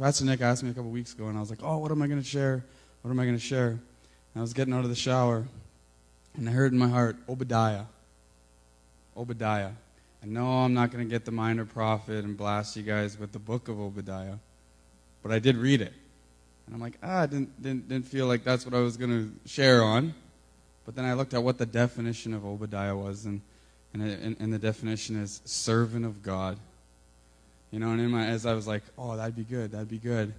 Pastor Nick asked me a couple weeks ago, and I was like, oh, what am I going to share? What am I going to share? And I was getting out of the shower, and I heard in my heart, Obadiah. Obadiah. And no, I'm not going to get the minor prophet and blast you guys with the book of Obadiah, but I did read it. And I'm like, ah, I didn't, didn't, didn't feel like that's what I was going to share on. But then I looked at what the definition of Obadiah was, and, and, and, and the definition is servant of God. You know, and in my, as I was like, oh, that'd be good, that'd be good.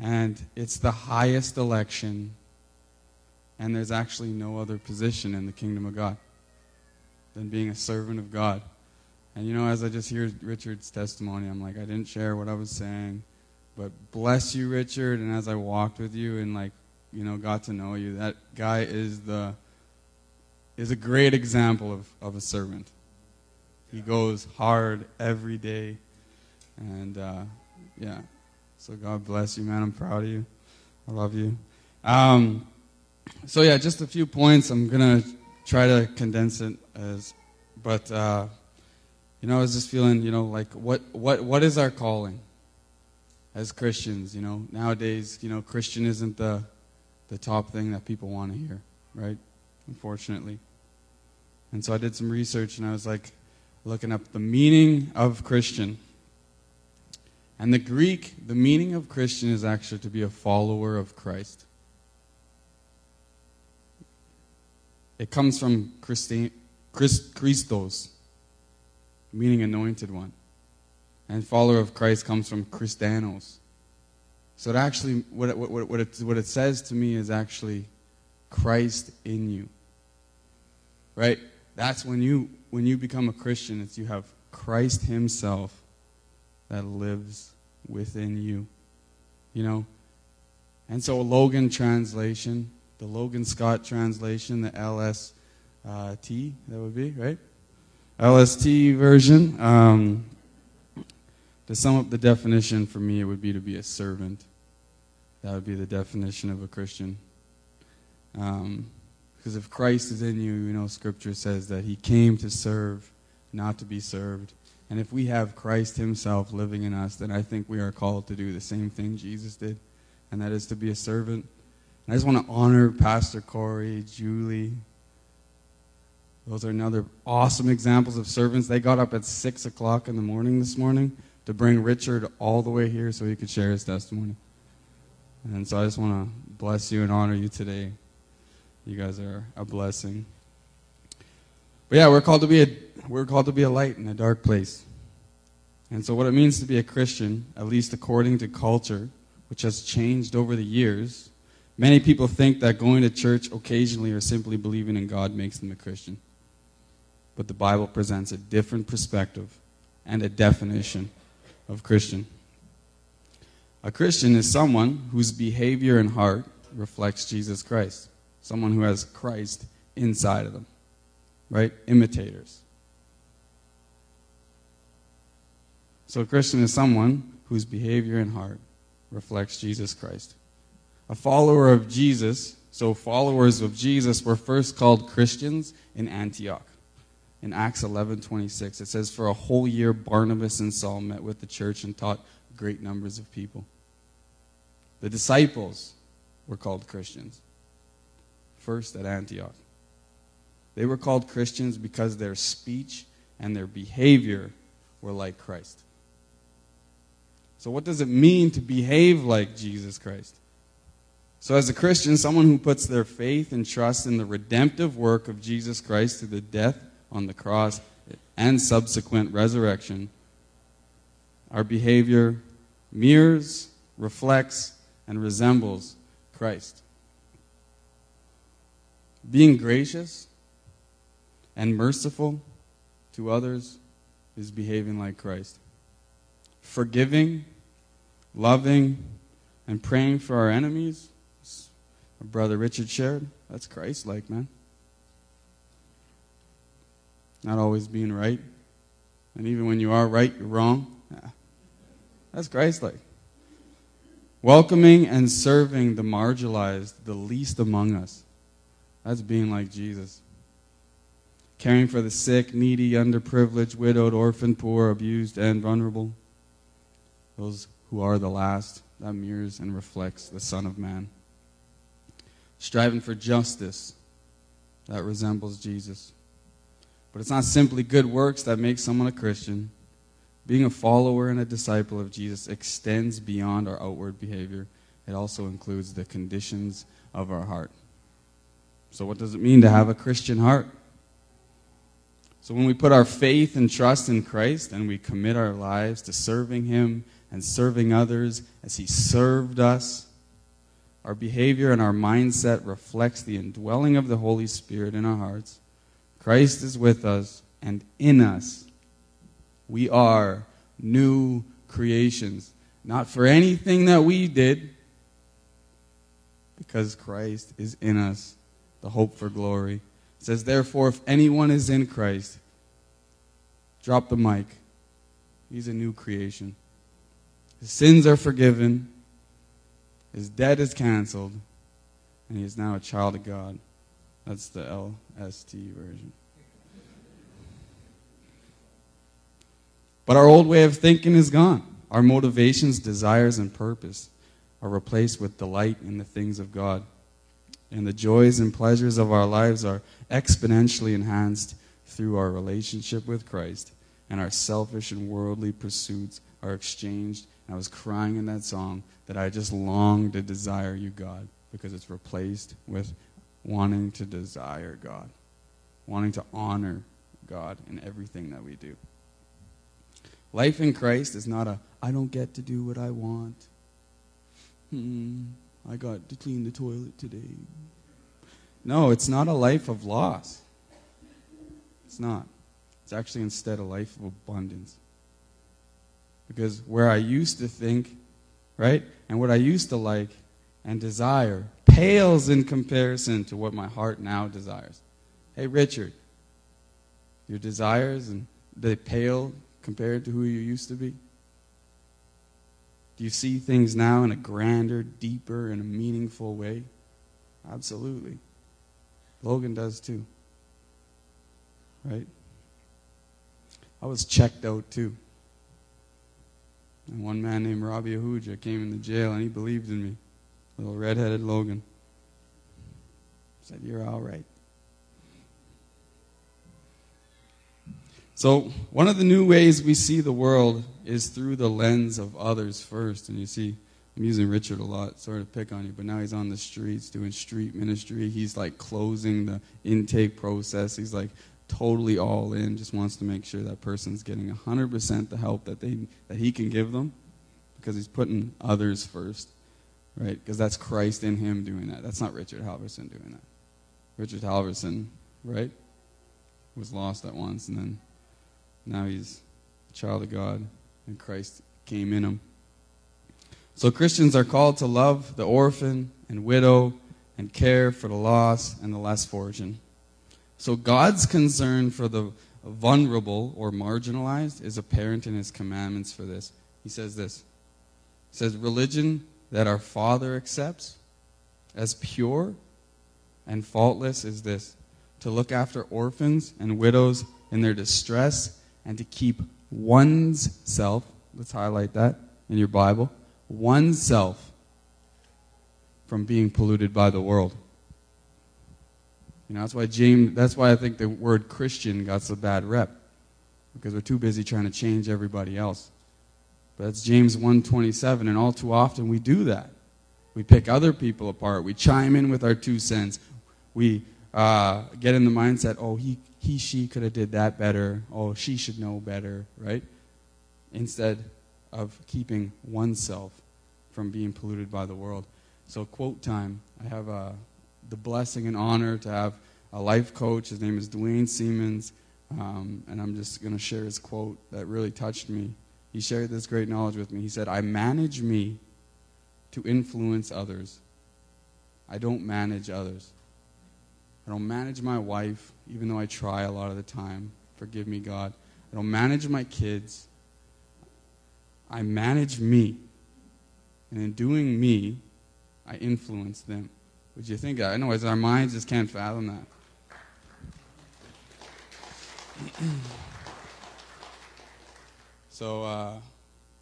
And it's the highest election, and there's actually no other position in the kingdom of God than being a servant of God. And you know, as I just hear Richard's testimony, I'm like, I didn't share what I was saying, but bless you, Richard. And as I walked with you and like, you know, got to know you, that guy is the is a great example of, of a servant. He goes hard every day. And uh, yeah, so God bless you, man. I'm proud of you. I love you. Um, so yeah, just a few points. I'm gonna try to condense it as, but uh, you know, I was just feeling, you know, like what what what is our calling as Christians? You know, nowadays, you know, Christian isn't the the top thing that people want to hear, right? Unfortunately. And so I did some research and I was like looking up the meaning of Christian. And the Greek, the meaning of Christian is actually to be a follower of Christ. It comes from Christi- Christ, Christos, meaning anointed one. And follower of Christ comes from Christanos. So it actually, what it, what, it, what it says to me is actually Christ in you. Right? That's when you, when you become a Christian, it's you have Christ Himself that lives within you. You know? And so, a Logan translation, the Logan Scott translation, the LST, that would be, right? LST version. Um, to sum up the definition for me, it would be to be a servant. That would be the definition of a Christian. Um, because if Christ is in you, you know, Scripture says that He came to serve, not to be served. And if we have Christ Himself living in us, then I think we are called to do the same thing Jesus did, and that is to be a servant. And I just want to honor Pastor Corey, Julie. Those are another awesome examples of servants. They got up at 6 o'clock in the morning this morning to bring Richard all the way here so he could share his testimony. And so I just want to bless you and honor you today. You guys are a blessing. But yeah, we're called to be a we're called to be a light in a dark place. And so what it means to be a Christian, at least according to culture, which has changed over the years, many people think that going to church occasionally or simply believing in God makes them a Christian. But the Bible presents a different perspective and a definition of Christian. A Christian is someone whose behavior and heart reflects Jesus Christ, someone who has Christ inside of them right? Imitators. So a Christian is someone whose behavior and heart reflects Jesus Christ. A follower of Jesus, so followers of Jesus were first called Christians in Antioch. In Acts 11:26 it says for a whole year Barnabas and Saul met with the church and taught great numbers of people. The disciples were called Christians first at Antioch. They were called Christians because their speech and their behavior were like Christ. So, what does it mean to behave like Jesus Christ? So, as a Christian, someone who puts their faith and trust in the redemptive work of Jesus Christ through the death on the cross and subsequent resurrection, our behavior mirrors, reflects, and resembles Christ. Being gracious and merciful to others is behaving like Christ. Forgiving, loving, and praying for our enemies, our brother Richard shared, that's Christ like, man. Not always being right. And even when you are right, you're wrong. Yeah. That's Christ like. Welcoming and serving the marginalized, the least among us. That's being like Jesus caring for the sick, needy, underprivileged, widowed, orphan, poor, abused, and vulnerable. Those who are the last, that mirrors and reflects the Son of Man. Striving for justice, that resembles Jesus. But it's not simply good works that make someone a Christian. Being a follower and a disciple of Jesus extends beyond our outward behavior. It also includes the conditions of our heart. So, what does it mean to have a Christian heart? So, when we put our faith and trust in Christ and we commit our lives to serving Him and serving others as He served us, our behavior and our mindset reflects the indwelling of the Holy Spirit in our hearts. Christ is with us and in us. We are new creations. Not for anything that we did, because Christ is in us, the hope for glory. Says, Therefore, if anyone is in Christ, drop the mic. He's a new creation. His sins are forgiven, his debt is canceled, and he is now a child of God. That's the LST version. But our old way of thinking is gone. Our motivations, desires, and purpose are replaced with delight in the things of God. And the joys and pleasures of our lives are exponentially enhanced through our relationship with Christ. And our selfish and worldly pursuits are exchanged. And I was crying in that song that I just long to desire you, God, because it's replaced with wanting to desire God, wanting to honor God in everything that we do. Life in Christ is not a, I don't get to do what I want. Hmm, I got to clean the toilet today. No, it's not a life of loss. It's not. It's actually instead a life of abundance. Because where I used to think, right, and what I used to like and desire pales in comparison to what my heart now desires. Hey, Richard, your desires and they pale compared to who you used to be? Do you see things now in a grander, deeper, and a meaningful way? Absolutely. Logan does too. Right? I was checked out too. And one man named Robbie Ahuja came into jail and he believed in me. Little redheaded Logan. Said, You're all right. So, one of the new ways we see the world is through the lens of others first. And you see, I'm using Richard a lot, sort of pick on you, but now he's on the streets doing street ministry. He's like closing the intake process. He's like totally all in, just wants to make sure that person's getting 100% the help that, they, that he can give them because he's putting others first, right? Because that's Christ in him doing that. That's not Richard Halverson doing that. Richard Halverson, right, was lost at once and then now he's a child of God, and Christ came in him. So Christians are called to love the orphan and widow and care for the lost and the less fortunate. So God's concern for the vulnerable or marginalized is apparent in his commandments for this. He says this. He says, Religion that our Father accepts as pure and faultless is this to look after orphans and widows in their distress and to keep one's self, let's highlight that in your Bible, one's self from being polluted by the world. You know, that's why James that's why I think the word Christian got so bad rep. Because we're too busy trying to change everybody else. But that's James 127, and all too often we do that. We pick other people apart. We chime in with our two cents. We uh, get in the mindset, oh, he, he, she could have did that better. Oh, she should know better, right? Instead of keeping oneself from being polluted by the world. So, quote time. I have uh, the blessing and honor to have a life coach. His name is Dwayne Siemens. Um, and I'm just going to share his quote that really touched me. He shared this great knowledge with me. He said, I manage me to influence others. I don't manage others. I don't manage my wife, even though I try a lot of the time. Forgive me, God. I don't manage my kids. I manage me. And in doing me, I influence them. Would you think? I know as our minds just can't fathom that. so, uh,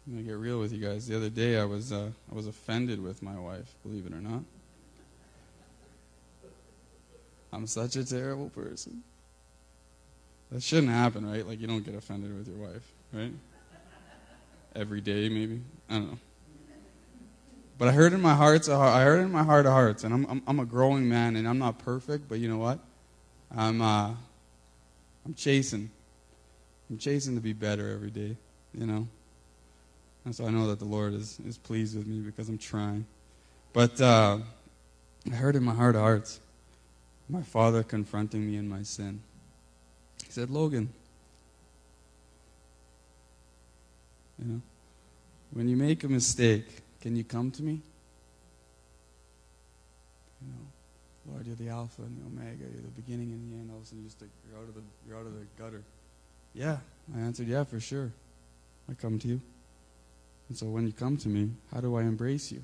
I'm gonna get real with you guys. The other day, I was uh, I was offended with my wife. Believe it or not, I'm such a terrible person. That shouldn't happen, right? Like you don't get offended with your wife, right? Every day, maybe. I don't know. But I heard in my heart, I heard in my heart of hearts, and I'm, I'm, I'm a growing man, and I'm not perfect, but you know what? I'm uh, I'm chasing. I'm chasing to be better every day, you know. And so I know that the Lord is, is pleased with me because I'm trying. But uh, I heard in my heart of hearts my father confronting me in my sin. He said, Logan, you know, when you make a mistake, can you come to me? You know, Lord, you're the Alpha and the Omega. You're the beginning and the end. All of a sudden, you just, you're out of the you're out of the gutter. Yeah, I answered, yeah, for sure. I come to you. And so when you come to me, how do I embrace you?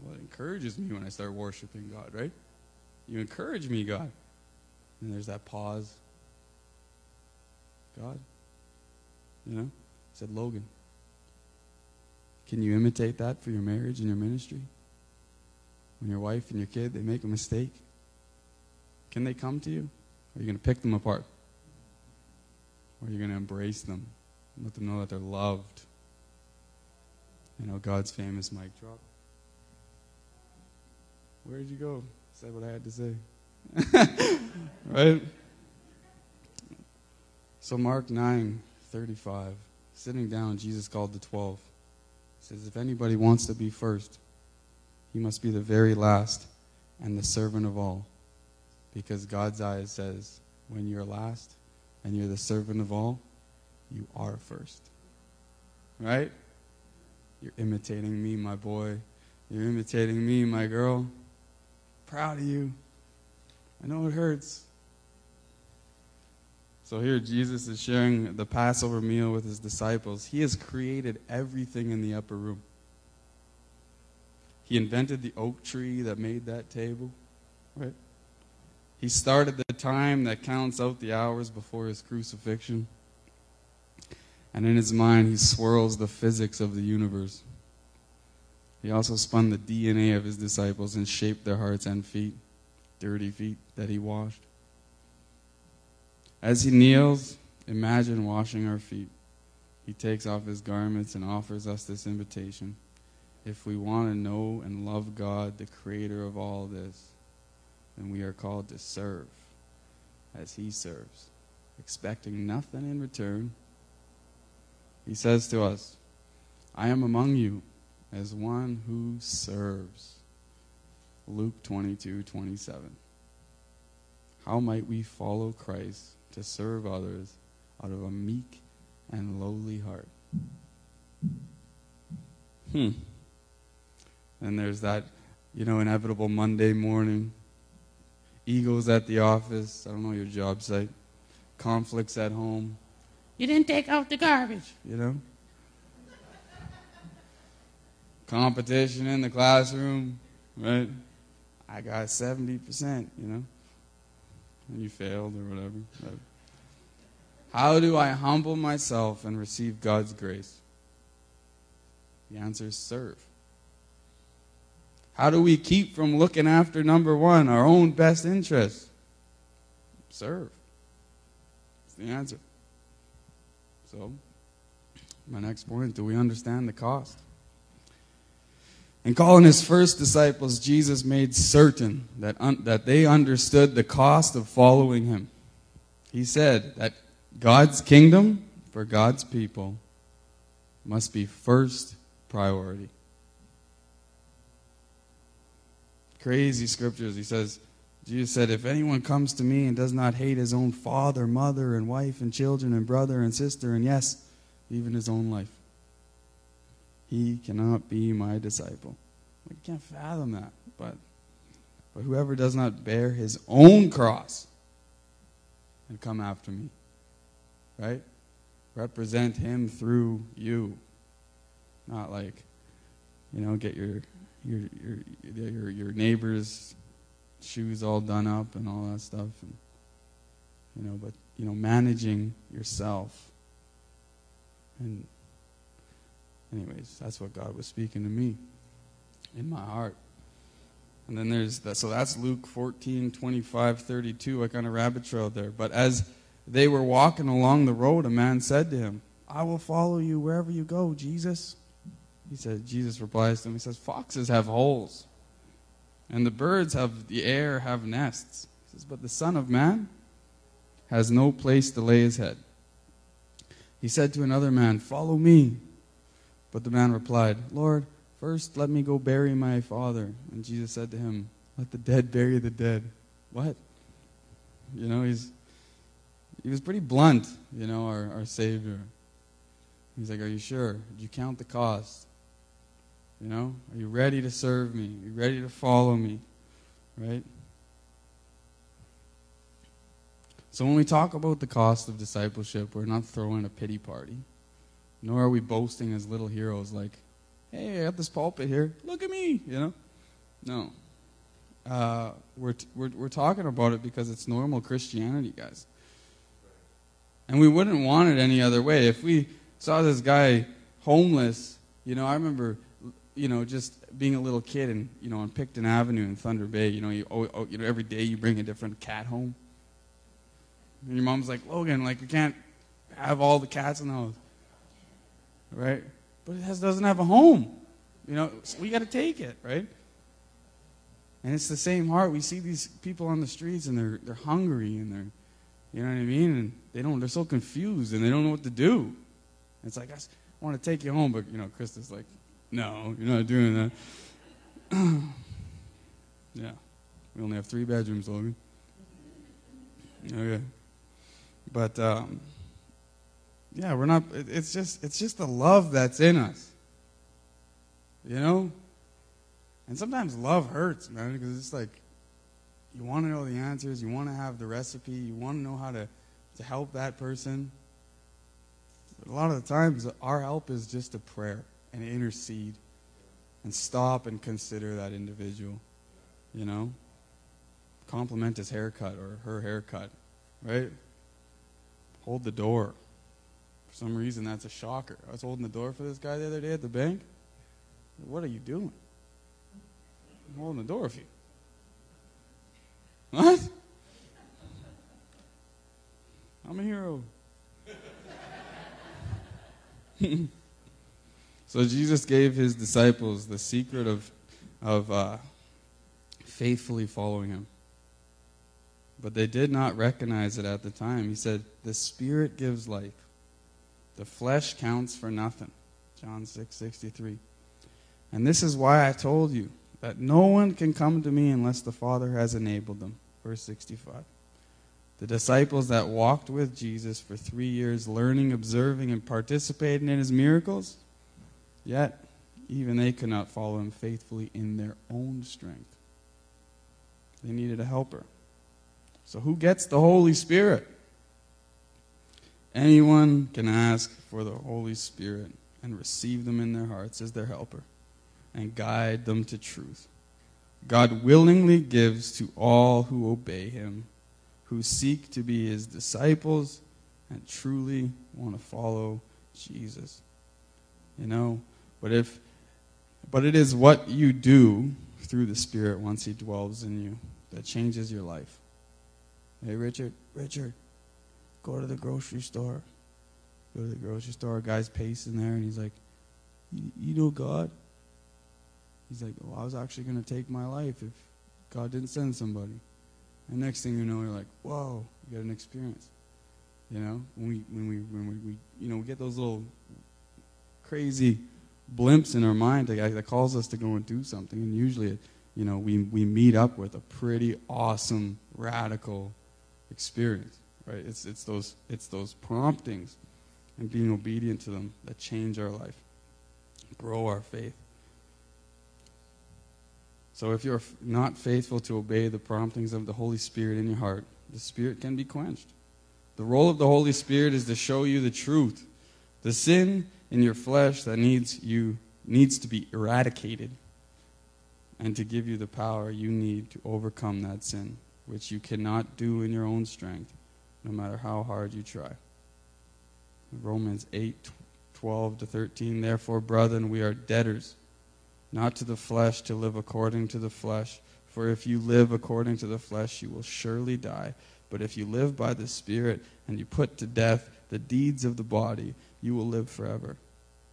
Well, it encourages me when I start worshiping God, right? You encourage me, God. And there's that pause. God, you know, I said, Logan, can you imitate that for your marriage and your ministry? When your wife and your kid, they make a mistake, can they come to you? Or are you going to pick them apart? Or are you going to embrace them? and Let them know that they're loved you know, God's famous mic drop. Where did you go? Said what I had to say. right? So Mark 9, 35. Sitting down, Jesus called the twelve. He says, If anybody wants to be first, he must be the very last and the servant of all. Because God's eyes says, when you're last and you're the servant of all, you are first. Right? You're imitating me, my boy. You're imitating me, my girl. Proud of you. I know it hurts. So here, Jesus is sharing the Passover meal with his disciples. He has created everything in the upper room. He invented the oak tree that made that table, right? He started the time that counts out the hours before his crucifixion. And in his mind, he swirls the physics of the universe. He also spun the DNA of his disciples and shaped their hearts and feet, dirty feet that he washed. As he kneels, imagine washing our feet. He takes off his garments and offers us this invitation. If we want to know and love God, the creator of all this, then we are called to serve as he serves, expecting nothing in return he says to us, I am among you as one who serves. Luke 22 27. How might we follow Christ to serve others out of a meek and lowly heart? Hmm. And there's that, you know, inevitable Monday morning. Egos at the office. I don't know your job site. Conflicts at home you didn't take out the garbage. You know? Competition in the classroom, right? I got 70%, you know? And you failed or whatever. How do I humble myself and receive God's grace? The answer is serve. How do we keep from looking after number one, our own best interests? Serve. That's the answer. So, my next point do we understand the cost? In calling his first disciples, Jesus made certain that, un- that they understood the cost of following him. He said that God's kingdom for God's people must be first priority. Crazy scriptures. He says, Jesus said, If anyone comes to me and does not hate his own father, mother, and wife, and children, and brother, and sister, and yes, even his own life, he cannot be my disciple. We can't fathom that. But, but whoever does not bear his own cross and come after me, right? Represent him through you. Not like, you know, get your your your your, your neighbor's shoes all done up and all that stuff. And, you know, but, you know, managing yourself and Anyways, that's what God was speaking to me in my heart. And then there's that. So that's Luke 14, 25, 32. I kind of rabbit trail there. But as they were walking along the road, a man said to him, I will follow you wherever you go, Jesus. He said, Jesus replies to him, he says, Foxes have holes, and the birds of the air have nests. He says, But the Son of Man has no place to lay his head. He said to another man, Follow me. But the man replied, Lord, first let me go bury my father. And Jesus said to him, Let the dead bury the dead. What? You know, he's he was pretty blunt, you know, our, our Savior. He's like, Are you sure? Did you count the cost? You know, are you ready to serve me? Are you ready to follow me? Right? So when we talk about the cost of discipleship, we're not throwing a pity party, nor are we boasting as little heroes like, hey, I got this pulpit here. Look at me, you know? No. Uh, we're, t- we're, we're talking about it because it's normal Christianity, guys. And we wouldn't want it any other way. If we saw this guy homeless, you know, I remember, you know, just being a little kid and, you know, on Picton Avenue in Thunder Bay, you know, you, oh, you know, every day you bring a different cat home. And your mom's like, Logan, like, you can't have all the cats in the house. Right? But it has, doesn't have a home. You know, so we got to take it, right? And it's the same heart. We see these people on the streets and they're, they're hungry and they're, you know what I mean? And they don't, they're so confused and they don't know what to do. It's like, I want to take you home, but, you know, Krista's like, no, you're not doing that. yeah. We only have three bedrooms, Logan. Okay. But, um, yeah, we're not, it's just, it's just the love that's in us. You know? And sometimes love hurts, man, because it's like, you want to know the answers, you want to have the recipe, you want to know how to, to help that person. But a lot of the times, our help is just a prayer and intercede and stop and consider that individual. You know? Compliment his haircut or her haircut, right? Hold the door. Some reason, that's a shocker. I was holding the door for this guy the other day at the bank. What are you doing? I'm holding the door for you. What? I'm a hero. so Jesus gave his disciples the secret of, of uh, faithfully following him. But they did not recognize it at the time. He said, The Spirit gives life, the flesh counts for nothing. John 6 63. And this is why I told you that no one can come to me unless the Father has enabled them. Verse 65. The disciples that walked with Jesus for three years, learning, observing, and participating in his miracles, yet even they could not follow him faithfully in their own strength. They needed a helper. So, who gets the Holy Spirit? Anyone can ask for the Holy Spirit and receive them in their hearts as their helper and guide them to truth. God willingly gives to all who obey him, who seek to be his disciples and truly want to follow Jesus. You know, but if but it is what you do through the Spirit once he dwells in you that changes your life. Hey Richard, Richard, go to the grocery store. Go to the grocery store, a guy's pacing there and he's like, You know God? He's like, well, I was actually going to take my life if God didn't send somebody. And next thing you know, you're like, whoa, you got an experience. You know, when we, when we, when we, we you know, we get those little crazy blimps in our mind that, that calls us to go and do something. And usually, it, you know, we, we meet up with a pretty awesome, radical experience, right? It's, it's, those, it's those promptings and being obedient to them that change our life, grow our faith. So if you're not faithful to obey the promptings of the Holy Spirit in your heart, the Spirit can be quenched. The role of the Holy Spirit is to show you the truth, the sin in your flesh that needs you needs to be eradicated, and to give you the power you need to overcome that sin, which you cannot do in your own strength, no matter how hard you try. Romans 8 12 to 13. Therefore, brethren, we are debtors, not to the flesh, to live according to the flesh. For if you live according to the flesh, you will surely die. But if you live by the Spirit, and you put to death the deeds of the body, you will live forever.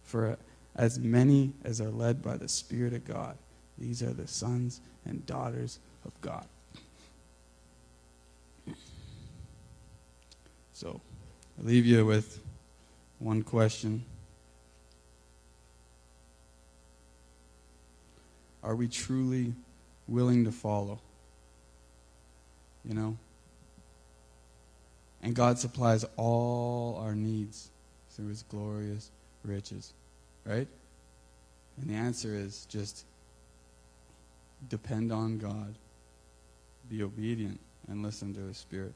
For as many as are led by the Spirit of God, these are the sons and daughters of God. So, I leave you with one question. Are we truly willing to follow? You know? And God supplies all our needs through his glorious riches. Right? And the answer is just depend on God, be obedient, and listen to his spirit.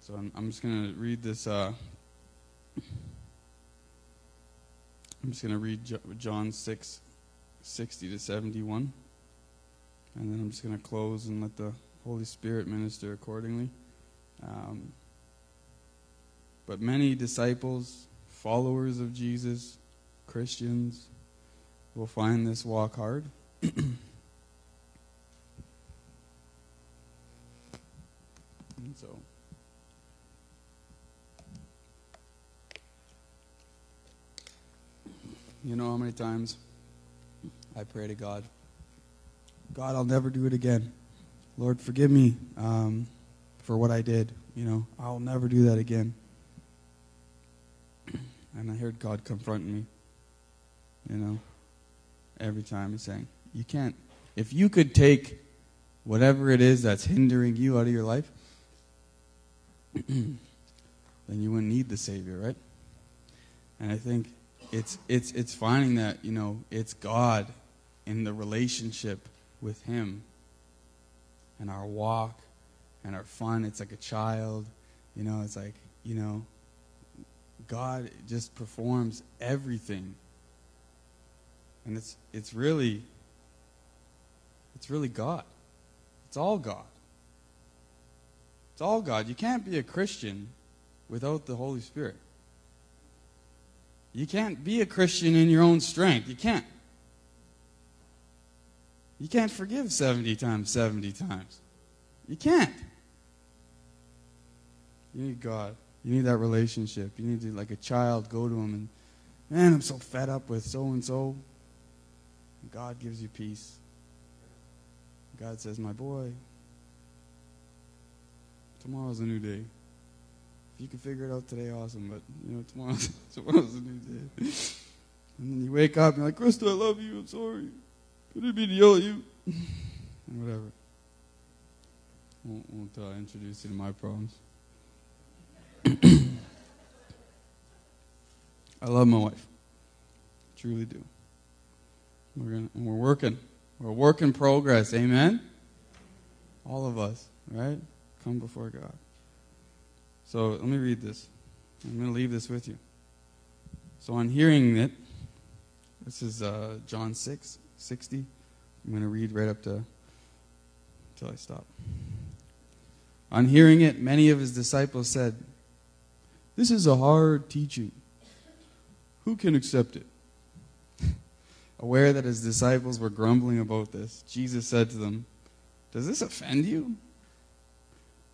So I'm, I'm just going to read this. Uh, I'm just going to read John 6, 60 to 71. And then I'm just going to close and let the Holy Spirit minister accordingly. Um, but many disciples, followers of Jesus, Christians, will find this walk hard. so. You know how many times I pray to God, God, I'll never do it again. Lord, forgive me um, for what I did. You know, I'll never do that again. And I heard God confront me, you know, every time he's saying, You can't, if you could take whatever it is that's hindering you out of your life, then you wouldn't need the Savior, right? And I think it's, it's, it's finding that, you know, it's God in the relationship with Him and our walk and our fun. It's like a child, you know, it's like, you know, God just performs everything. And it's it's really it's really God. It's all God. It's all God. You can't be a Christian without the Holy Spirit. You can't be a Christian in your own strength. You can't. You can't forgive 70 times 70 times. You can't. You need God. You need that relationship. You need to, like a child, go to him and, man, I'm so fed up with so and so. God gives you peace. God says, my boy, tomorrow's a new day. You can figure it out today, awesome. But, you know, tomorrow's, tomorrow's a new day. And then you wake up and you're like, Krista, I love you. I'm sorry. I didn't mean to yell at you. and whatever. Won't, won't uh, introduce you to my problems. I love my wife. Truly do. We're gonna, and we're working. We're a work in progress. Amen? All of us, right? Come before God. So let me read this. I'm going to leave this with you. So on hearing it, this is uh, John 6, 60. I'm going to read right up to until I stop. On hearing it, many of his disciples said, this is a hard teaching. Who can accept it? Aware that his disciples were grumbling about this, Jesus said to them, Does this offend you?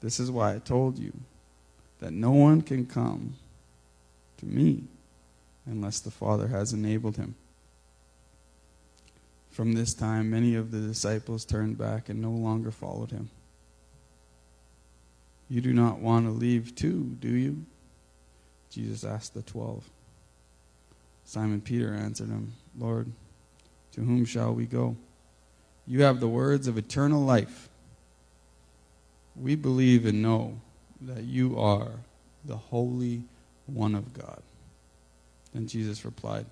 This is why I told you that no one can come to me unless the Father has enabled him. From this time, many of the disciples turned back and no longer followed him. You do not want to leave too, do you? Jesus asked the twelve. Simon Peter answered him, Lord, to whom shall we go? You have the words of eternal life. We believe and know that you are the Holy One of God. Then Jesus replied,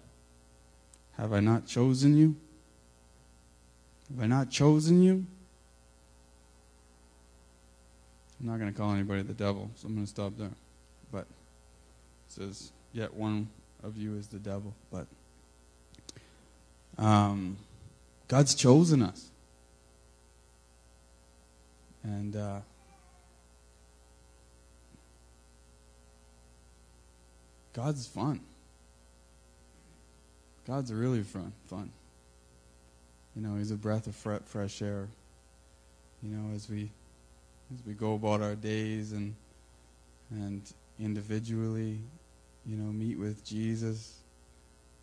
Have I not chosen you? Have I not chosen you? I'm not going to call anybody the devil, so I'm going to stop there. But it says, yet one of you is the devil. But um, God's chosen us. And uh, God's fun. God's really fun. Fun. You know, He's a breath of fresh air. You know, as we as we go about our days and and individually, you know, meet with Jesus.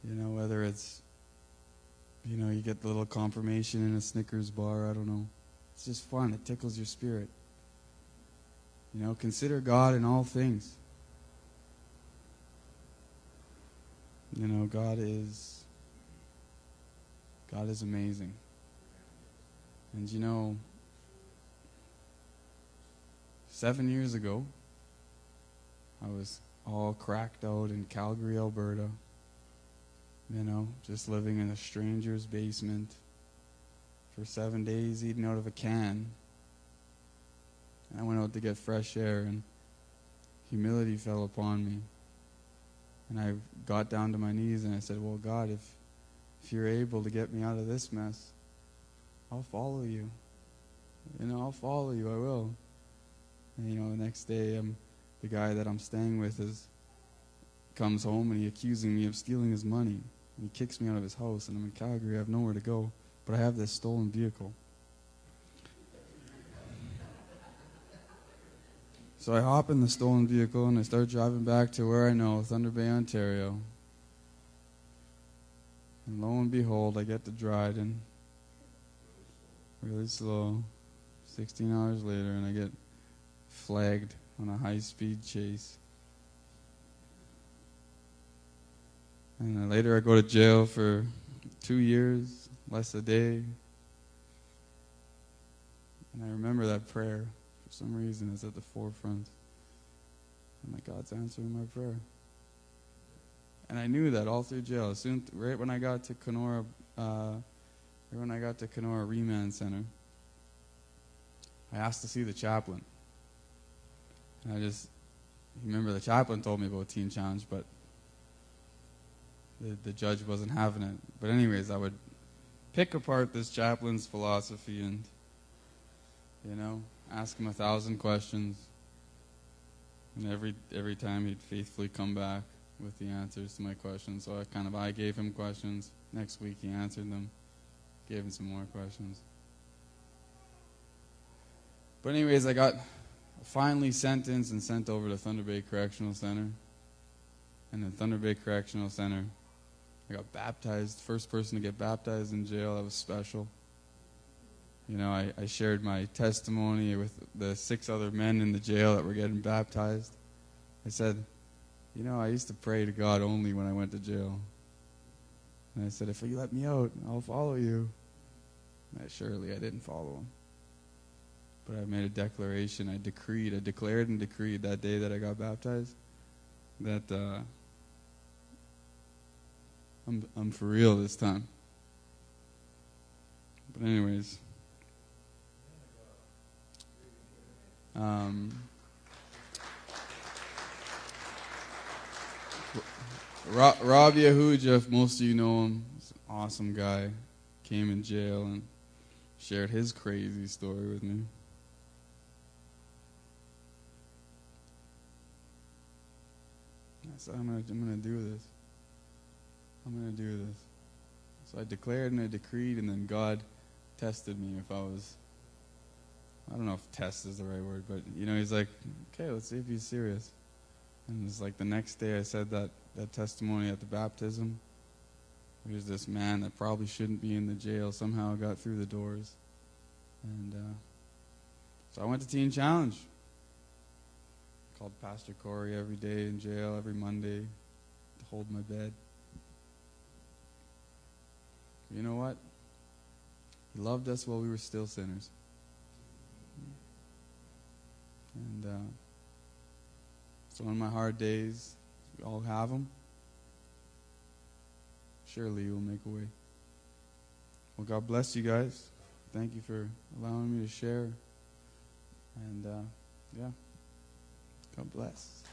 You know, whether it's you know, you get the little confirmation in a Snickers bar, I don't know. It's just fun. It tickles your spirit. You know, consider God in all things. You know, God is God is amazing. And you know, seven years ago, I was all cracked out in Calgary, Alberta. You know, just living in a stranger's basement for seven days, eating out of a can. And I went out to get fresh air, and humility fell upon me. And I got down to my knees and I said, Well, God, if, if you're able to get me out of this mess, I'll follow you. You know, I'll follow you. I will. And, you know, the next day, um, the guy that I'm staying with is comes home and he accusing me of stealing his money. And he kicks me out of his house, and I'm in Calgary. I have nowhere to go, but I have this stolen vehicle. So I hop in the stolen vehicle and I start driving back to where I know, Thunder Bay, Ontario. And lo and behold, I get to Dryden. Really slow. 16 hours later, and I get flagged on a high speed chase. And later I go to jail for two years, less a day. And I remember that prayer. Some reason, is at the forefront. And like, God's answering my prayer. And I knew that all through jail. Soon, right when I got to Kenora, uh, right when I got to Kenora Remand Center, I asked to see the chaplain. And I just remember the chaplain told me about Teen Challenge, but the, the judge wasn't having it. But anyways, I would pick apart this chaplain's philosophy and, you know, ask him a thousand questions. And every every time he'd faithfully come back with the answers to my questions. So I kind of I gave him questions. Next week he answered them. Gave him some more questions. But anyways, I got finally sentenced and sent over to Thunder Bay Correctional Center. And in Thunder Bay Correctional Center, I got baptized. First person to get baptized in jail. That was special. You know, I, I shared my testimony with the six other men in the jail that were getting baptized. I said, You know, I used to pray to God only when I went to jail. And I said, If you let me out, I'll follow you. And surely I didn't follow him. But I made a declaration. I decreed, I declared and decreed that day that I got baptized that uh, I'm, I'm for real this time. But, anyways. Um, Rob Yahuja, if most of you know him, he's an awesome guy. Came in jail and shared his crazy story with me. I said, I'm going to I'm gonna do this. I'm going to do this. So I declared and I decreed, and then God tested me if I was I don't know if test is the right word, but you know, he's like, okay, let's see if he's serious. And it's like the next day I said that, that testimony at the baptism. There's this man that probably shouldn't be in the jail somehow got through the doors. And uh, so I went to Teen Challenge. Called Pastor Corey every day in jail, every Monday to hold my bed. You know what? He loved us while we were still sinners. And uh, so, in my hard days, we all have them. surely He will make a way. Well, God bless you guys. Thank you for allowing me to share. And uh, yeah, God bless.